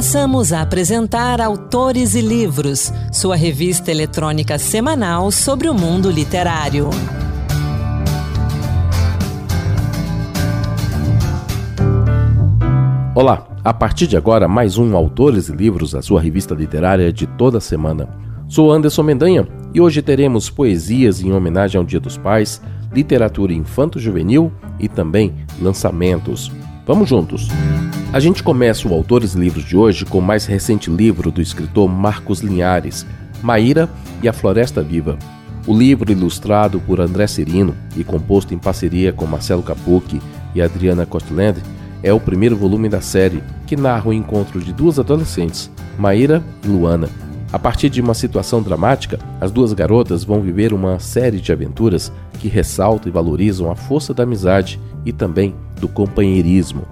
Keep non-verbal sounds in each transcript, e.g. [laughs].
Passamos a apresentar Autores e Livros, sua revista eletrônica semanal sobre o mundo literário. Olá, a partir de agora, mais um Autores e Livros, a sua revista literária de toda semana. Sou Anderson Mendanha e hoje teremos poesias em homenagem ao Dia dos Pais, literatura infanto-juvenil e também lançamentos. Vamos juntos! A gente começa o Autores Livros de hoje com o mais recente livro do escritor Marcos Linhares, Maíra e a Floresta Viva. O livro, ilustrado por André Cirino e composto em parceria com Marcelo Capucci e Adriana Costland, é o primeiro volume da série que narra o encontro de duas adolescentes, Maíra e Luana. A partir de uma situação dramática, as duas garotas vão viver uma série de aventuras que ressaltam e valorizam a força da amizade e também do companheirismo.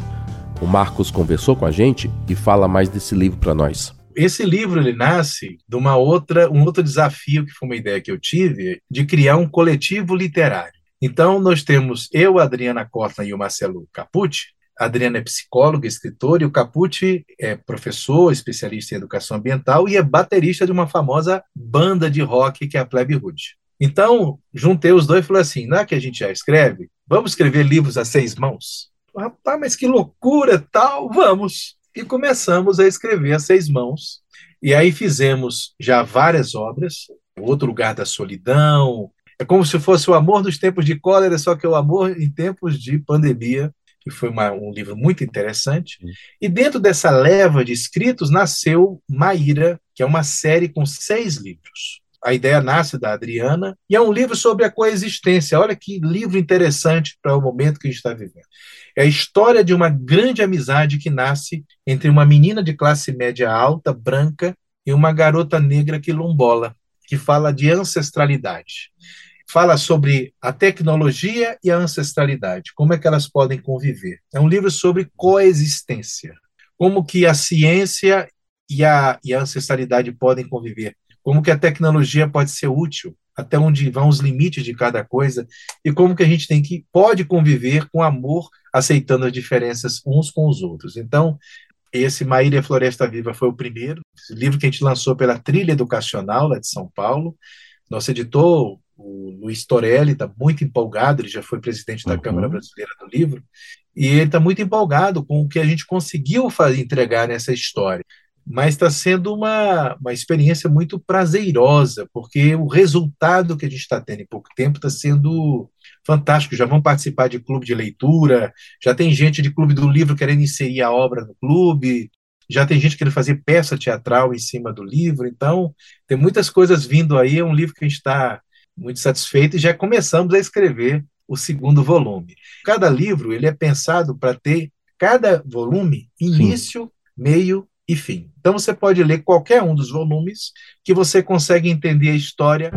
O Marcos conversou com a gente e fala mais desse livro para nós. Esse livro ele nasce de uma outra, um outro desafio que foi uma ideia que eu tive de criar um coletivo literário. Então nós temos eu, Adriana Costa e o Marcelo Capucci. A Adriana é psicóloga, escritora, e o Capucci é professor, especialista em educação ambiental e é baterista de uma famosa banda de rock que é a Plebe Hood. Então, juntei os dois e falei assim: não é que a gente já escreve? Vamos escrever livros a seis mãos? Rapaz, mas que loucura, tal, vamos. E começamos a escrever a seis mãos. E aí fizemos já várias obras, O Outro Lugar da Solidão, é como se fosse o amor nos tempos de cólera, só que é o amor em tempos de pandemia, que foi uma, um livro muito interessante. E dentro dessa leva de escritos nasceu Maíra, que é uma série com seis livros. A ideia nasce da Adriana e é um livro sobre a coexistência. Olha que livro interessante para o momento que a gente está vivendo. É a história de uma grande amizade que nasce entre uma menina de classe média alta, branca, e uma garota negra quilombola, que fala de ancestralidade. Fala sobre a tecnologia e a ancestralidade, como é que elas podem conviver. É um livro sobre coexistência, como que a ciência e a, e a ancestralidade podem conviver como que a tecnologia pode ser útil, até onde vão os limites de cada coisa e como que a gente tem que pode conviver com amor, aceitando as diferenças uns com os outros. Então, esse Maíra Floresta Viva foi o primeiro livro que a gente lançou pela Trilha Educacional lá de São Paulo. Nosso editor, o Luiz Torelli, está muito empolgado, ele já foi presidente da uhum. Câmara Brasileira do Livro, e ele está muito empolgado com o que a gente conseguiu fazer, entregar nessa história mas está sendo uma, uma experiência muito prazerosa, porque o resultado que a gente está tendo em pouco tempo está sendo fantástico. Já vão participar de clube de leitura, já tem gente de clube do livro querendo inserir a obra no clube, já tem gente querendo fazer peça teatral em cima do livro, então tem muitas coisas vindo aí. É um livro que a gente está muito satisfeito e já começamos a escrever o segundo volume. Cada livro ele é pensado para ter cada volume início, Sim. meio e fim. Então você pode ler qualquer um dos volumes que você consegue entender a história.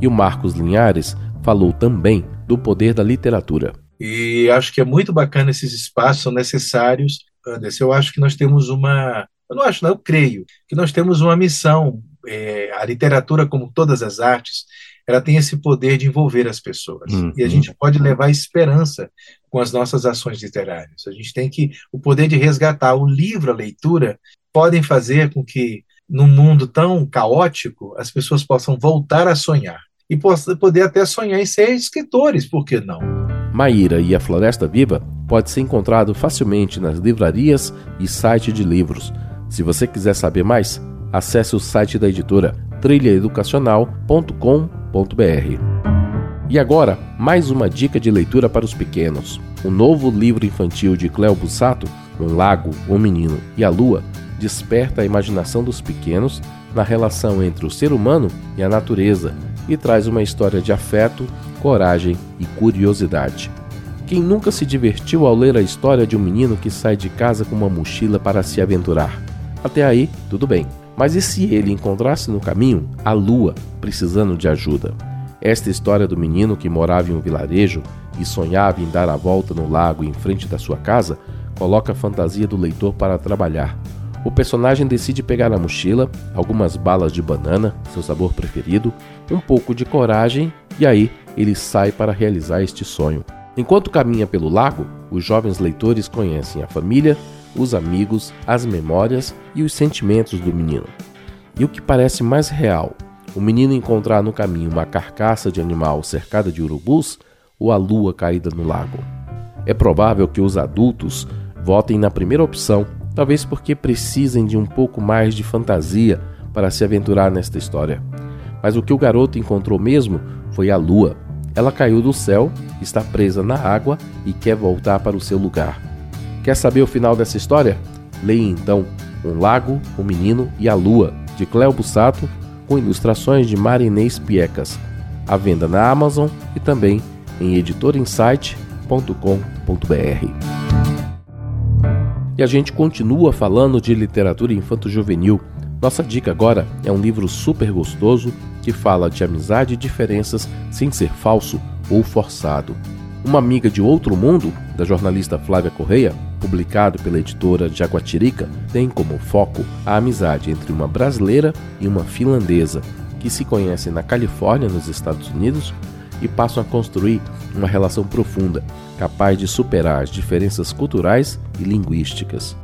E o Marcos Linhares falou também do poder da literatura. E acho que é muito bacana esses espaços, são necessários. Anderson, eu acho que nós temos uma. Eu não acho, não, eu creio que nós temos uma missão. É, a literatura, como todas as artes, ela tem esse poder de envolver as pessoas. Uhum. E a gente pode levar esperança com as nossas ações literárias. A gente tem que o poder de resgatar o livro, a leitura, podem fazer com que, num mundo tão caótico, as pessoas possam voltar a sonhar. E poder até sonhar em ser escritores, por que não? Maíra e a Floresta Viva pode ser encontrado facilmente nas livrarias e site de livros. Se você quiser saber mais, acesse o site da editora trilhaeducacional.com.br. E agora, mais uma dica de leitura para os pequenos. O novo livro infantil de Cleo Bussato, Um Lago, um Menino e a Lua, desperta a imaginação dos pequenos na relação entre o ser humano e a natureza e traz uma história de afeto, coragem e curiosidade. Quem nunca se divertiu ao ler a história de um menino que sai de casa com uma mochila para se aventurar? Até aí, tudo bem. Mas e se ele encontrasse no caminho a lua precisando de ajuda? Esta história do menino que morava em um vilarejo e sonhava em dar a volta no lago em frente da sua casa coloca a fantasia do leitor para trabalhar, o personagem decide pegar na mochila algumas balas de banana, seu sabor preferido, um pouco de coragem e aí ele sai para realizar este sonho. Enquanto caminha pelo lago, os jovens leitores conhecem a família, os amigos, as memórias e os sentimentos do menino. E o que parece mais real, o menino encontrar no caminho uma carcaça de animal cercada de urubus ou a lua caída no lago? É provável que os adultos votem na primeira opção, talvez porque precisem de um pouco mais de fantasia para se aventurar nesta história. Mas o que o garoto encontrou mesmo foi a lua. Ela caiu do céu, está presa na água e quer voltar para o seu lugar. Quer saber o final dessa história? Leia então Um Lago, um Menino e a Lua, de Cleo Bussato, com ilustrações de Marinês Piecas. À venda na Amazon e também em editorinsight.com.br. E a gente continua falando de literatura infanto-juvenil. Nossa dica agora é um livro super gostoso que fala de amizade e diferenças sem ser falso ou forçado. Uma amiga de outro mundo, da jornalista Flávia Correia, publicado pela editora Jaguatirica, tem como foco a amizade entre uma brasileira e uma finlandesa, que se conhecem na Califórnia, nos Estados Unidos, e passam a construir uma relação profunda, capaz de superar as diferenças culturais e linguísticas.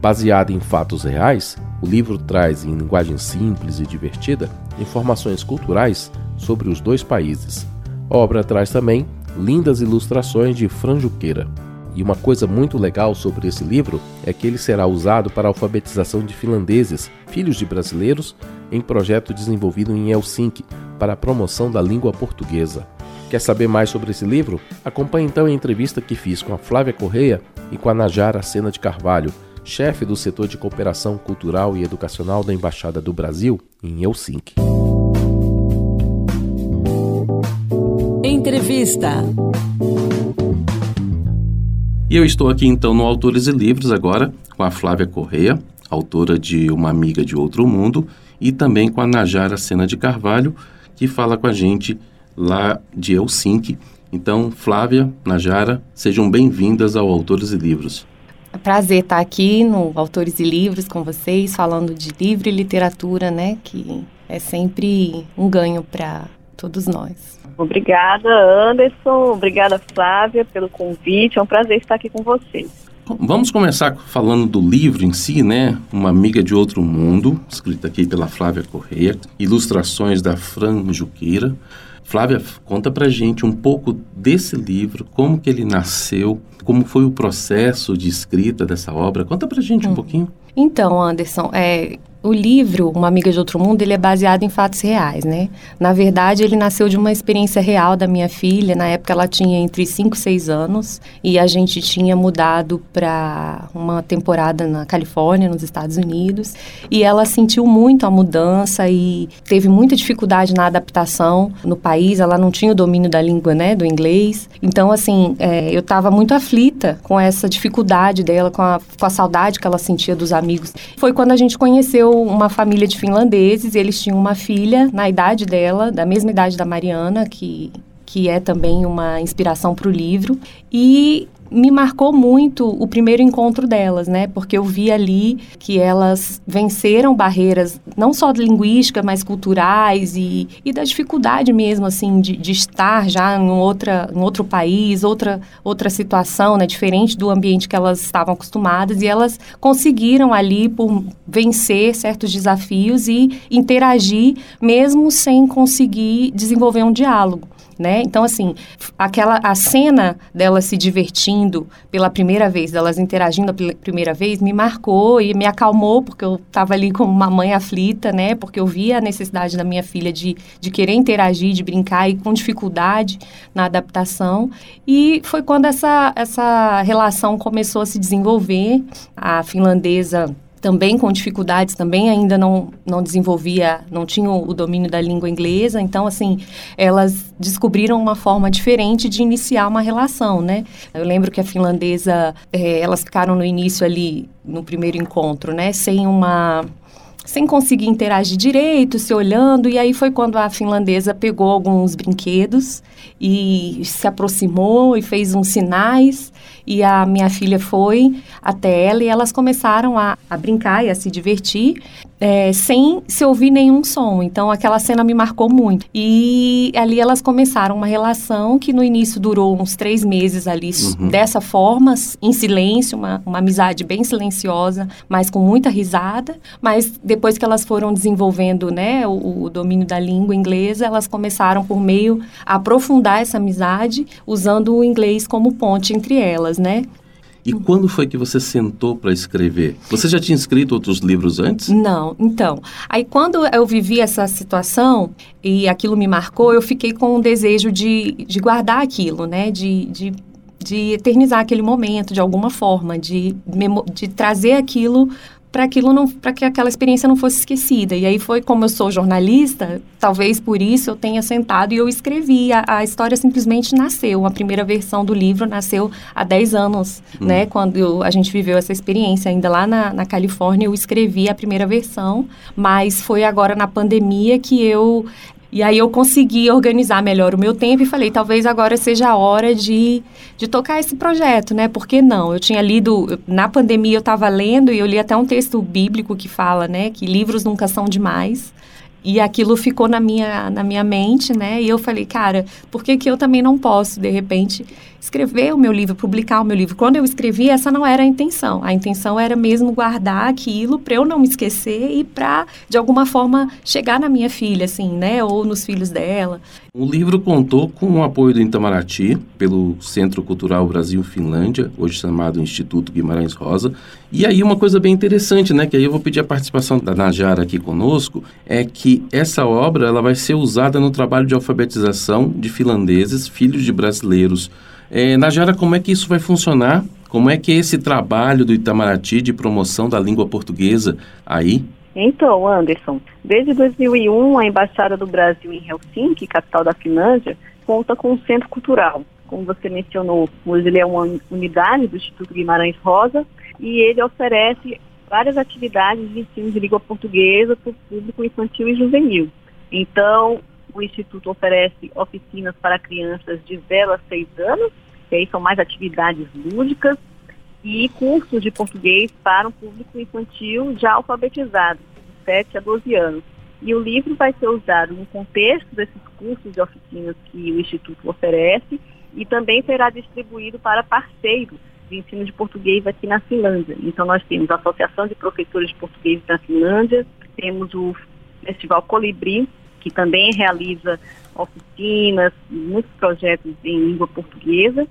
Baseado em fatos reais, o livro traz, em linguagem simples e divertida, informações culturais sobre os dois países. A obra traz também lindas ilustrações de Fran Juqueira. E uma coisa muito legal sobre esse livro é que ele será usado para a alfabetização de finlandeses, filhos de brasileiros, em projeto desenvolvido em Helsinki para a promoção da língua portuguesa. Quer saber mais sobre esse livro? Acompanhe então a entrevista que fiz com a Flávia Correia e com a Najara Sena de Carvalho, chefe do setor de cooperação cultural e educacional da Embaixada do Brasil em Helsinki. Entrevista. E eu estou aqui então no Autores e Livros agora com a Flávia Correia, autora de Uma Amiga de Outro Mundo, e também com a Najara Sena de Carvalho, que fala com a gente lá de Helsinki. Então, Flávia, Najara, sejam bem-vindas ao Autores e Livros. É prazer estar aqui no Autores e Livros com vocês, falando de livro e literatura, né, que é sempre um ganho para todos nós. Obrigada, Anderson. Obrigada, Flávia, pelo convite. É um prazer estar aqui com vocês. Vamos começar falando do livro em si, né? Uma Amiga de Outro Mundo, escrita aqui pela Flávia Correia, ilustrações da Fran Juqueira. Flávia, conta pra gente um pouco desse livro, como que ele nasceu, como foi o processo de escrita dessa obra. Conta pra gente um hum. pouquinho. Então, Anderson, é, o livro, Uma Amiga de Outro Mundo, ele é baseado em fatos reais, né? Na verdade, ele nasceu de uma experiência real da minha filha. Na época, ela tinha entre 5 e 6 anos e a gente tinha mudado para uma temporada na Califórnia, nos Estados Unidos. E ela sentiu muito a mudança e teve muita dificuldade na adaptação no país. Ela não tinha o domínio da língua, né, do inglês. Então, assim, é, eu estava muito aflita com essa dificuldade dela, com a, com a saudade que ela sentia dos amigos. Foi quando a gente conheceu uma família de finlandeses, eles tinham uma filha na idade dela, da mesma idade da Mariana, que que é também uma inspiração para o livro. E me marcou muito o primeiro encontro delas, né? Porque eu vi ali que elas venceram barreiras não só linguísticas, mas culturais e, e da dificuldade mesmo, assim, de, de estar já em, outra, em outro país, outra, outra situação, né? Diferente do ambiente que elas estavam acostumadas. E elas conseguiram ali por vencer certos desafios e interagir mesmo sem conseguir desenvolver um diálogo né? Então, assim, aquela a cena delas se divertindo pela primeira vez, delas interagindo pela primeira vez, me marcou e me acalmou, porque eu estava ali como uma mãe aflita, né? Porque eu via a necessidade da minha filha de, de querer interagir, de brincar e com dificuldade na adaptação. E foi quando essa, essa relação começou a se desenvolver. A finlandesa também com dificuldades, também ainda não, não desenvolvia, não tinha o domínio da língua inglesa, então, assim, elas descobriram uma forma diferente de iniciar uma relação, né? Eu lembro que a finlandesa, é, elas ficaram no início ali, no primeiro encontro, né, sem uma sem conseguir interagir direito, se olhando. E aí foi quando a finlandesa pegou alguns brinquedos e se aproximou e fez uns sinais. E a minha filha foi até ela e elas começaram a, a brincar e a se divertir é, sem se ouvir nenhum som. Então aquela cena me marcou muito. E ali elas começaram uma relação que no início durou uns três meses ali uhum. dessa forma, em silêncio, uma, uma amizade bem silenciosa, mas com muita risada. Mas depois que elas foram desenvolvendo né, o, o domínio da língua inglesa, elas começaram por meio a aprofundar essa amizade usando o inglês como ponte entre elas né? E quando foi que você sentou para escrever? Você já tinha escrito outros livros antes? Não, então. Aí quando eu vivi essa situação e aquilo me marcou, eu fiquei com o desejo de, de guardar aquilo, né? De, de, de eternizar aquele momento de alguma forma, de, de trazer aquilo para aquilo não para que aquela experiência não fosse esquecida. E aí foi como eu sou jornalista talvez por isso eu tenha sentado e eu escrevi. A, a história simplesmente nasceu. A primeira versão do livro nasceu há 10 anos hum. né? Quando eu, a gente viveu essa experiência ainda lá na, na Califórnia eu escrevi a primeira versão mas foi agora na pandemia que eu e aí eu consegui organizar melhor o meu tempo e falei, talvez agora seja a hora de, de tocar esse projeto, né? Por que não? Eu tinha lido, na pandemia eu estava lendo e eu li até um texto bíblico que fala, né? Que livros nunca são demais. E aquilo ficou na minha, na minha mente, né? E eu falei, cara, por que, que eu também não posso, de repente, escrever o meu livro, publicar o meu livro? Quando eu escrevi, essa não era a intenção. A intenção era mesmo guardar aquilo para eu não me esquecer e para, de alguma forma, chegar na minha filha, assim, né? Ou nos filhos dela. O livro contou com o apoio do Itamaraty, pelo Centro Cultural Brasil-Finlândia, hoje chamado Instituto Guimarães Rosa. E aí uma coisa bem interessante, né, que aí eu vou pedir a participação da Najara aqui conosco, é que essa obra ela vai ser usada no trabalho de alfabetização de finlandeses, filhos de brasileiros. É, Najara, como é que isso vai funcionar? Como é que é esse trabalho do Itamaraty de promoção da língua portuguesa aí? Então, Anderson, desde 2001, a Embaixada do Brasil em Helsinki, capital da Finlândia, conta com um centro cultural. Como você mencionou, ele é uma unidade do Instituto Guimarães Rosa e ele oferece várias atividades de ensino de língua portuguesa para o público infantil e juvenil. Então, o Instituto oferece oficinas para crianças de 0 a 6 anos, que aí são mais atividades lúdicas, e cursos de português para um público infantil já alfabetizado, de 7 a 12 anos. E o livro vai ser usado no contexto desses cursos e oficinas que o Instituto oferece e também será distribuído para parceiros de ensino de português aqui na Finlândia. Então, nós temos a Associação de Professores de Português da Finlândia, temos o Festival Colibri, que também realiza oficinas, muitos projetos em língua portuguesa,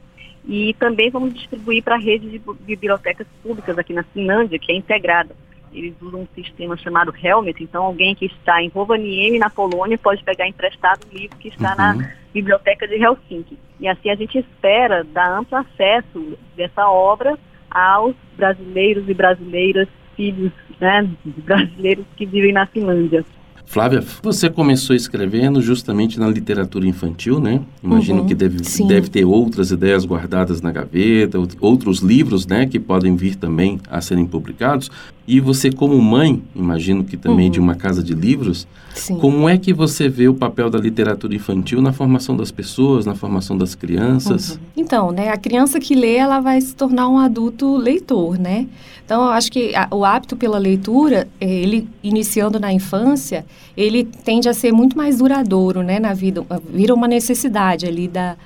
e também vamos distribuir para a rede de bibliotecas públicas aqui na Finlândia, que é integrada. Eles usam um sistema chamado Helmet, então alguém que está em Rovaniemi, na Polônia, pode pegar emprestado o livro que está uhum. na biblioteca de Helsinki. E assim a gente espera dar amplo acesso dessa obra aos brasileiros e brasileiras, filhos né, brasileiros que vivem na Finlândia. Flávia, você começou escrevendo justamente na literatura infantil, né? Imagino uhum, que deve, deve ter outras ideias guardadas na gaveta, outros livros, né, que podem vir também a serem publicados. E você, como mãe, imagino que também uhum. de uma casa de livros, Sim. como é que você vê o papel da literatura infantil na formação das pessoas, na formação das crianças? Uhum. Então, né, a criança que lê, ela vai se tornar um adulto leitor, né? Então, eu acho que a, o hábito pela leitura, eh, ele iniciando na infância, ele tende a ser muito mais duradouro, né, na vida, vira uma necessidade ali da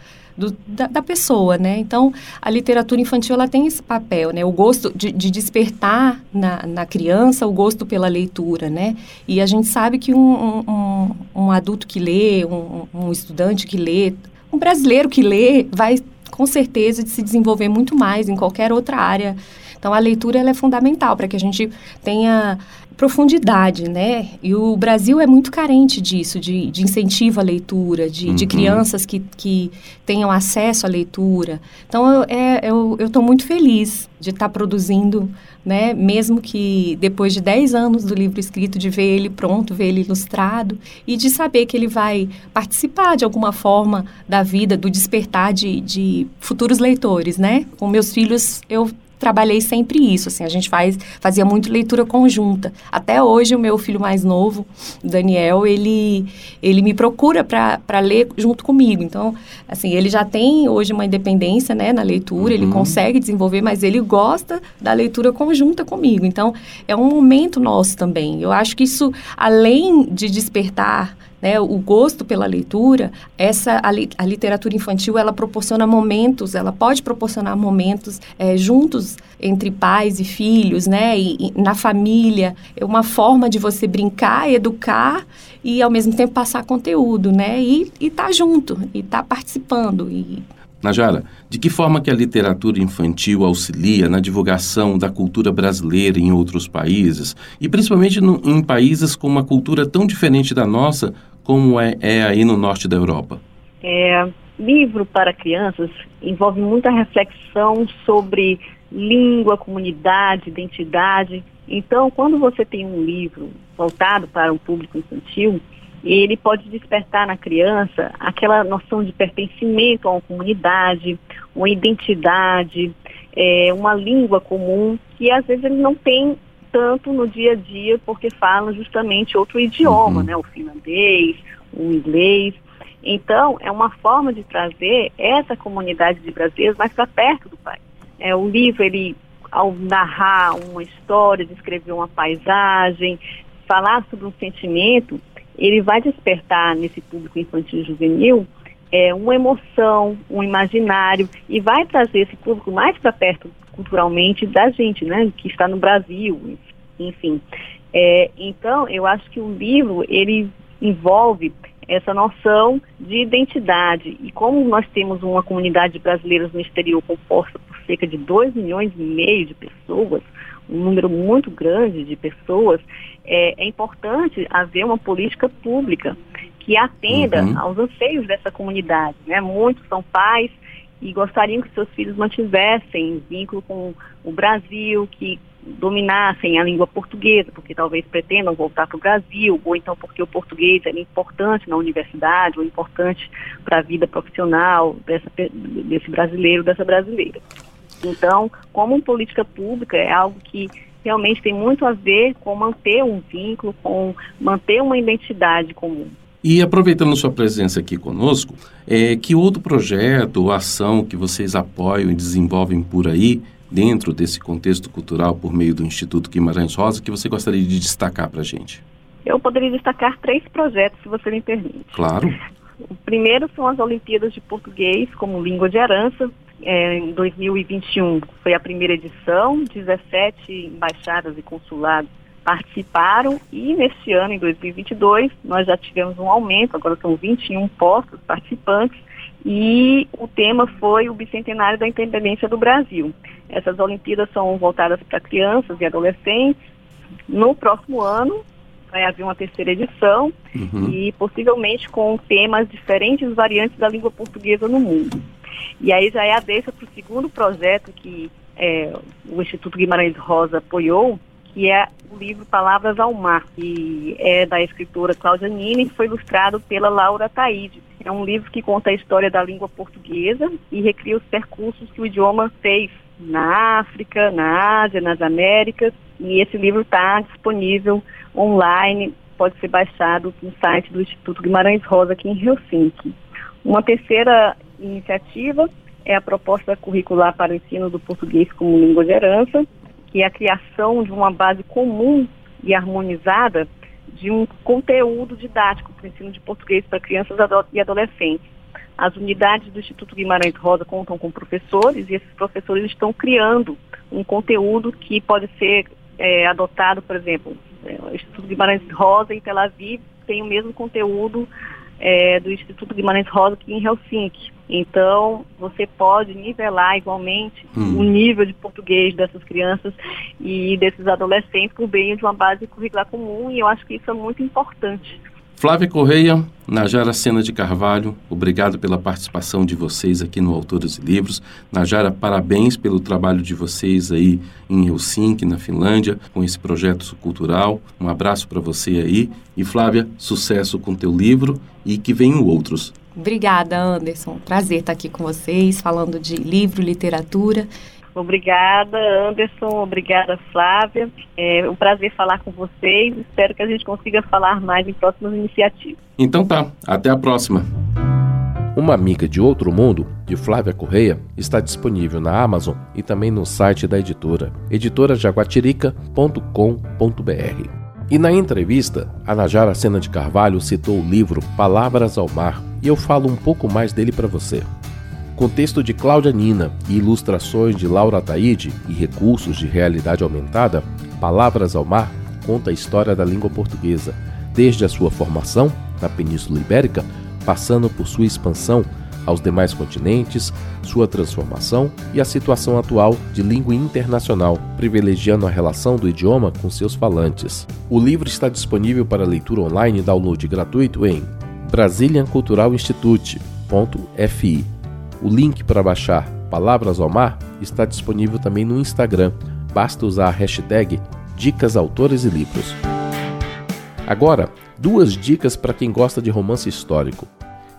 do, da, da, pessoa, né? Então, a literatura infantil, ela tem esse papel, né? O gosto de, de, despertar na, na criança o gosto pela leitura, né? E a gente sabe que um, um, um adulto que lê, um, um estudante que lê, um brasileiro que lê, vai com certeza de se desenvolver muito mais em qualquer outra área. Então, a leitura ela é fundamental para que a gente tenha profundidade, né? E o Brasil é muito carente disso, de, de incentivo à leitura, de, uhum. de crianças que, que tenham acesso à leitura. Então, eu é, estou muito feliz de estar tá produzindo, né? Mesmo que depois de 10 anos do livro escrito, de ver ele pronto, ver ele ilustrado, e de saber que ele vai participar de alguma forma da vida, do despertar de, de futuros leitores, né? Com meus filhos, eu trabalhei sempre isso, assim, a gente faz, fazia muito leitura conjunta. Até hoje, o meu filho mais novo, Daniel, ele, ele me procura para ler junto comigo. Então, assim, ele já tem hoje uma independência, né, na leitura, uhum. ele consegue desenvolver, mas ele gosta da leitura conjunta comigo. Então, é um momento nosso também. Eu acho que isso, além de despertar né, o gosto pela leitura, essa a, li, a, literatura infantil ela proporciona momentos, ela pode proporcionar momentos é, juntos entre pais e filhos, né, e, e, na família, é uma forma de você brincar, educar e ao mesmo tempo passar conteúdo, né, e estar tá junto e estar tá participando e Najara, de que forma que a literatura infantil auxilia na divulgação da cultura brasileira em outros países, e principalmente no, em países com uma cultura tão diferente da nossa, como é, é aí no norte da Europa? É, livro para crianças envolve muita reflexão sobre língua, comunidade, identidade. Então, quando você tem um livro voltado para um público infantil, ele pode despertar na criança aquela noção de pertencimento a uma comunidade, uma identidade, é, uma língua comum, que às vezes ele não tem tanto no dia a dia, porque falam justamente outro idioma, uhum. né? O finlandês, o inglês. Então, é uma forma de trazer essa comunidade de brasileiros mais para perto do país. É, o livro, ele, ao narrar uma história, descrever uma paisagem, falar sobre um sentimento, ele vai despertar nesse público infantil e juvenil é, uma emoção, um imaginário, e vai trazer esse público mais para perto culturalmente da gente, né, que está no Brasil, enfim. É, então, eu acho que o livro, ele envolve essa noção de identidade. E como nós temos uma comunidade brasileira no exterior composta por cerca de 2 milhões e meio de pessoas, um número muito grande de pessoas, é, é importante haver uma política pública que atenda uhum. aos anseios dessa comunidade. Né? Muitos são pais e gostariam que seus filhos mantivessem vínculo com o Brasil, que dominassem a língua portuguesa, porque talvez pretendam voltar para o Brasil, ou então porque o português é importante na universidade, ou importante para a vida profissional dessa, desse brasileiro, dessa brasileira. Então, como política pública, é algo que realmente tem muito a ver com manter um vínculo, com manter uma identidade comum. E aproveitando sua presença aqui conosco, é, que outro projeto ou ação que vocês apoiam e desenvolvem por aí, dentro desse contexto cultural, por meio do Instituto Guimarães Rosa, que você gostaria de destacar para a gente? Eu poderia destacar três projetos, se você me permite. Claro. [laughs] O primeiro são as Olimpíadas de Português como língua de herança. É, em 2021 foi a primeira edição, 17 embaixadas e consulados participaram e neste ano, em 2022, nós já tivemos um aumento, agora são 21 postos participantes e o tema foi o bicentenário da independência do Brasil. Essas Olimpíadas são voltadas para crianças e adolescentes. No próximo ano vai haver uma terceira edição uhum. e possivelmente com temas diferentes variantes da língua portuguesa no mundo. E aí já é a deixa para o segundo projeto que é, o Instituto Guimarães Rosa apoiou, que é o livro Palavras ao Mar, que é da escritora Cláudia Nini foi ilustrado pela Laura Taide. É um livro que conta a história da língua portuguesa e recria os percursos que o idioma fez na África, na Ásia, nas Américas. E esse livro está disponível online, pode ser baixado no site do Instituto Guimarães Rosa aqui em Helsinki. Uma terceira iniciativa é a proposta curricular para o ensino do português como língua de herança, que é a criação de uma base comum e harmonizada de um conteúdo didático para o ensino de português para crianças e adolescentes. As unidades do Instituto Guimarães Rosa contam com professores e esses professores estão criando um conteúdo que pode ser é, adotado, por exemplo, é, o Instituto Guimarães Rosa em Tel Aviv tem o mesmo conteúdo é, do Instituto Guimarães Rosa aqui em Helsinki. Então, você pode nivelar igualmente hum. o nível de português dessas crianças e desses adolescentes por meio de uma base curricular comum, e eu acho que isso é muito importante. Flávia Correia, Najara Sena de Carvalho, obrigado pela participação de vocês aqui no Autores e Livros. Najara, parabéns pelo trabalho de vocês aí em Helsinki, na Finlândia, com esse projeto cultural. Um abraço para você aí. E Flávia, sucesso com teu livro e que venham outros. Obrigada, Anderson. Prazer estar aqui com vocês, falando de livro, literatura. Obrigada, Anderson. Obrigada, Flávia. É um prazer falar com vocês. Espero que a gente consiga falar mais em próximas iniciativas. Então tá. Até a próxima. Uma Amiga de Outro Mundo, de Flávia Correia, está disponível na Amazon e também no site da editora, editorajaguatirica.com.br. E na entrevista, a Najara Sena de Carvalho citou o livro Palavras ao Mar, e eu falo um pouco mais dele para você. Com texto de Cláudia Nina e ilustrações de Laura Taide e recursos de realidade aumentada, Palavras ao Mar conta a história da língua portuguesa, desde a sua formação na Península Ibérica, passando por sua expansão aos demais continentes, sua transformação e a situação atual de língua internacional, privilegiando a relação do idioma com seus falantes. O livro está disponível para leitura online e download gratuito em brazilianculturalinstitute.fi o link para baixar Palavras ao Mar está disponível também no Instagram. Basta usar a hashtag Dicas Autores e Livros. Agora, duas dicas para quem gosta de romance histórico.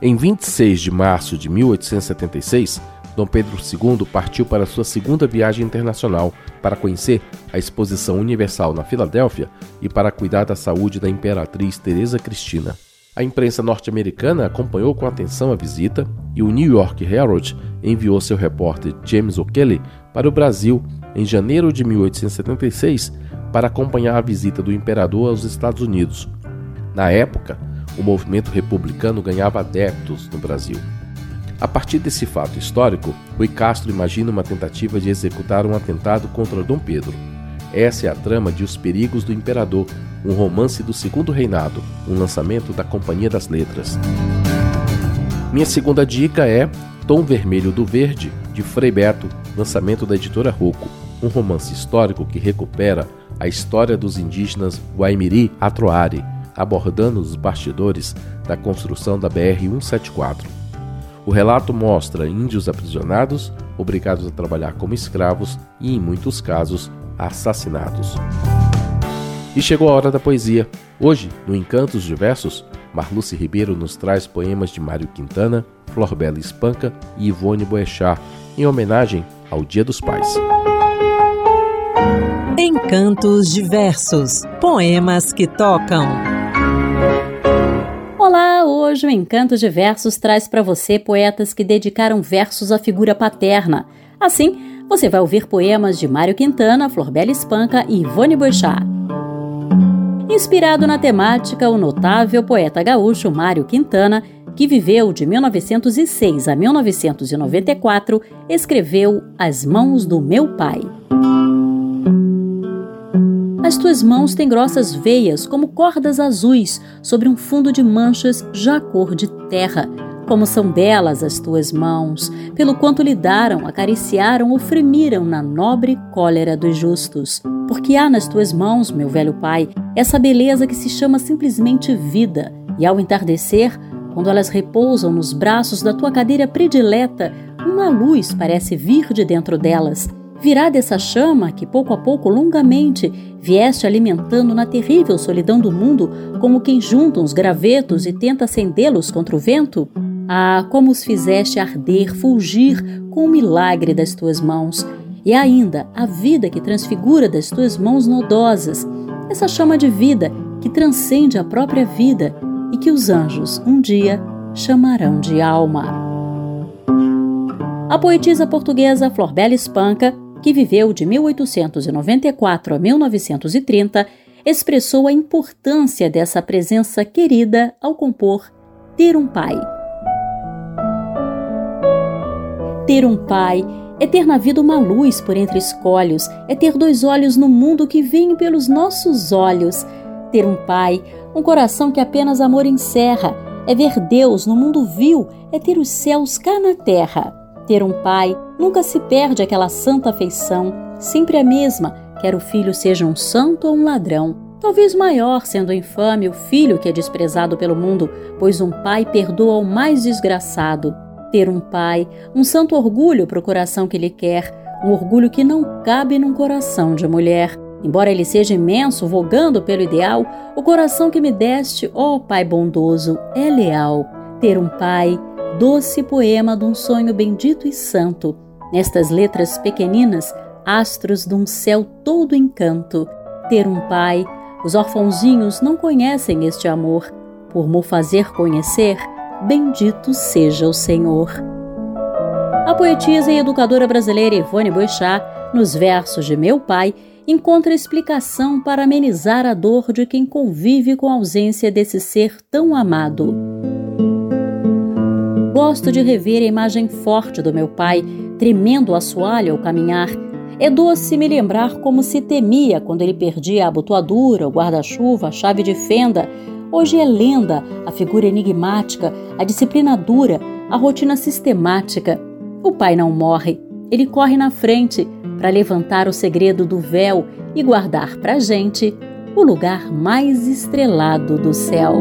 Em 26 de março de 1876, Dom Pedro II partiu para sua segunda viagem internacional para conhecer a Exposição Universal na Filadélfia e para cuidar da saúde da imperatriz Teresa Cristina. A imprensa norte-americana acompanhou com atenção a visita e o New York Herald enviou seu repórter James O'Kelly para o Brasil em janeiro de 1876 para acompanhar a visita do imperador aos Estados Unidos. Na época, o movimento republicano ganhava adeptos no Brasil. A partir desse fato histórico, Rui Castro imagina uma tentativa de executar um atentado contra Dom Pedro. Essa é a trama de Os Perigos do Imperador, um romance do Segundo Reinado, um lançamento da Companhia das Letras. Minha segunda dica é Tom Vermelho do Verde, de Frei Beto, lançamento da editora Rocco, um romance histórico que recupera a história dos indígenas Guaimiri Atroari, abordando os bastidores da construção da BR-174. O relato mostra índios aprisionados, obrigados a trabalhar como escravos e, em muitos casos, assassinados. E chegou a hora da poesia. Hoje, no Encantos Diversos, Marluce Ribeiro nos traz poemas de Mário Quintana, Florbela Espanca e Ivone Boechat, em homenagem ao Dia dos Pais. Encantos Diversos Poemas que tocam. Olá, hoje o Encantos Diversos traz para você poetas que dedicaram versos à figura paterna. Assim, você vai ouvir poemas de Mário Quintana, Florbela Espanca e Ivone Boixá. Inspirado na temática, o notável poeta gaúcho Mário Quintana, que viveu de 1906 a 1994, escreveu As Mãos do Meu Pai. As tuas mãos têm grossas veias como cordas azuis sobre um fundo de manchas já cor de terra como são belas as tuas mãos, pelo quanto lidaram, acariciaram ou fremiram na nobre cólera dos justos. Porque há nas tuas mãos, meu velho pai, essa beleza que se chama simplesmente vida, e ao entardecer, quando elas repousam nos braços da tua cadeira predileta, uma luz parece vir de dentro delas. Virá dessa chama que, pouco a pouco, longamente, vieste alimentando na terrível solidão do mundo, como quem junta uns gravetos e tenta acendê-los contra o vento? Ah, como os fizeste arder, fulgir com o milagre das tuas mãos, e ainda a vida que transfigura das tuas mãos nodosas, essa chama de vida que transcende a própria vida e que os anjos um dia chamarão de alma. A poetisa portuguesa Florbela Espanca, que viveu de 1894 a 1930, expressou a importância dessa presença querida ao compor Ter um Pai ter um pai é ter na vida uma luz por entre escolhos, é ter dois olhos no mundo que veem pelos nossos olhos. Ter um pai, um coração que apenas amor encerra, é ver Deus no mundo vil, é ter os céus cá na terra. Ter um pai, nunca se perde aquela santa afeição, sempre a mesma, quer o filho seja um santo ou um ladrão. Talvez maior, sendo infame, o filho que é desprezado pelo mundo, pois um pai perdoa o mais desgraçado ter um pai, um santo orgulho para o coração que lhe quer, um orgulho que não cabe num coração de mulher. Embora ele seja imenso, vogando pelo ideal, o coração que me deste, ó oh, Pai bondoso, é leal. Ter um pai, doce poema de um sonho bendito e santo. Nestas letras pequeninas, astros de um céu todo encanto. Ter um pai, os orfãozinhos não conhecem este amor. Por me fazer conhecer, bendito seja o Senhor. A poetisa e educadora brasileira Ivone Boixá, nos versos de Meu Pai, encontra explicação para amenizar a dor de quem convive com a ausência desse ser tão amado. Gosto de rever a imagem forte do meu pai, tremendo o assoalho ao caminhar. É doce me lembrar como se temia quando ele perdia a abotoadura, o guarda-chuva, a chave de fenda. Hoje é lenda a figura enigmática, a disciplina dura, a rotina sistemática. O pai não morre, ele corre na frente para levantar o segredo do véu e guardar para gente o lugar mais estrelado do céu.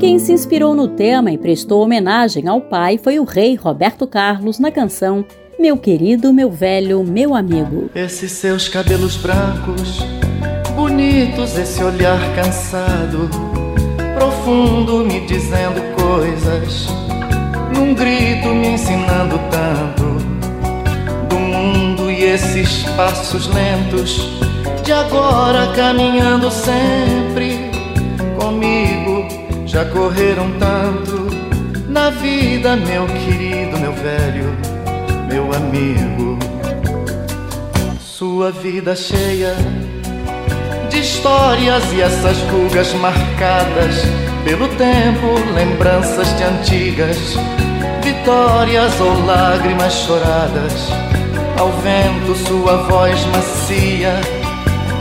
Quem se inspirou no tema e prestou homenagem ao pai foi o rei Roberto Carlos na canção Meu querido, meu velho, meu amigo. Esses seus cabelos brancos, bonitos, esse olhar cansado, profundo, me dizendo coisas, num grito me ensinando tanto do mundo e esses passos lentos de agora caminhando sempre comigo já correram tanto na vida, meu querido, meu velho, meu amigo. Sua vida cheia de histórias e essas rugas marcadas pelo tempo, lembranças de antigas vitórias ou lágrimas choradas. Ao vento, sua voz macia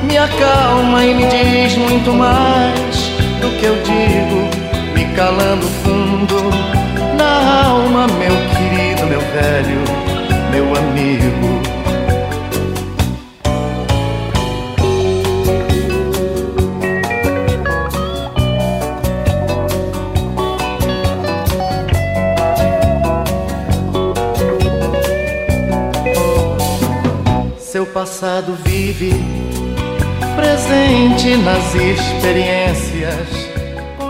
me acalma e me diz muito mais do que eu digo calando fundo na alma, meu querido, meu velho, meu amigo. Passado vive presente nas experiências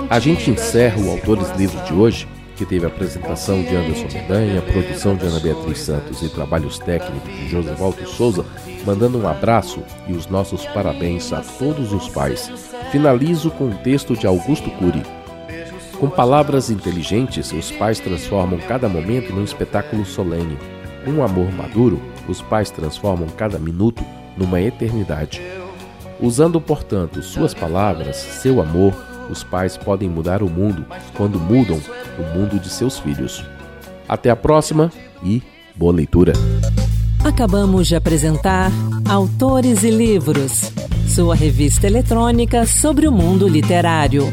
a gente encerra o Autores Livros de hoje, que teve a apresentação de Anderson Mendanha, produção de Ana Beatriz Santos e trabalhos técnicos de José Walter Souza, mandando um abraço e os nossos parabéns a todos os pais. Finalizo com um texto de Augusto Cury. Com palavras inteligentes, os pais transformam cada momento num espetáculo solene. Um amor maduro, os pais transformam cada minuto numa eternidade. Usando, portanto, suas palavras, seu amor, os pais podem mudar o mundo quando mudam o mundo de seus filhos. Até a próxima e boa leitura. Acabamos de apresentar Autores e Livros, sua revista eletrônica sobre o mundo literário.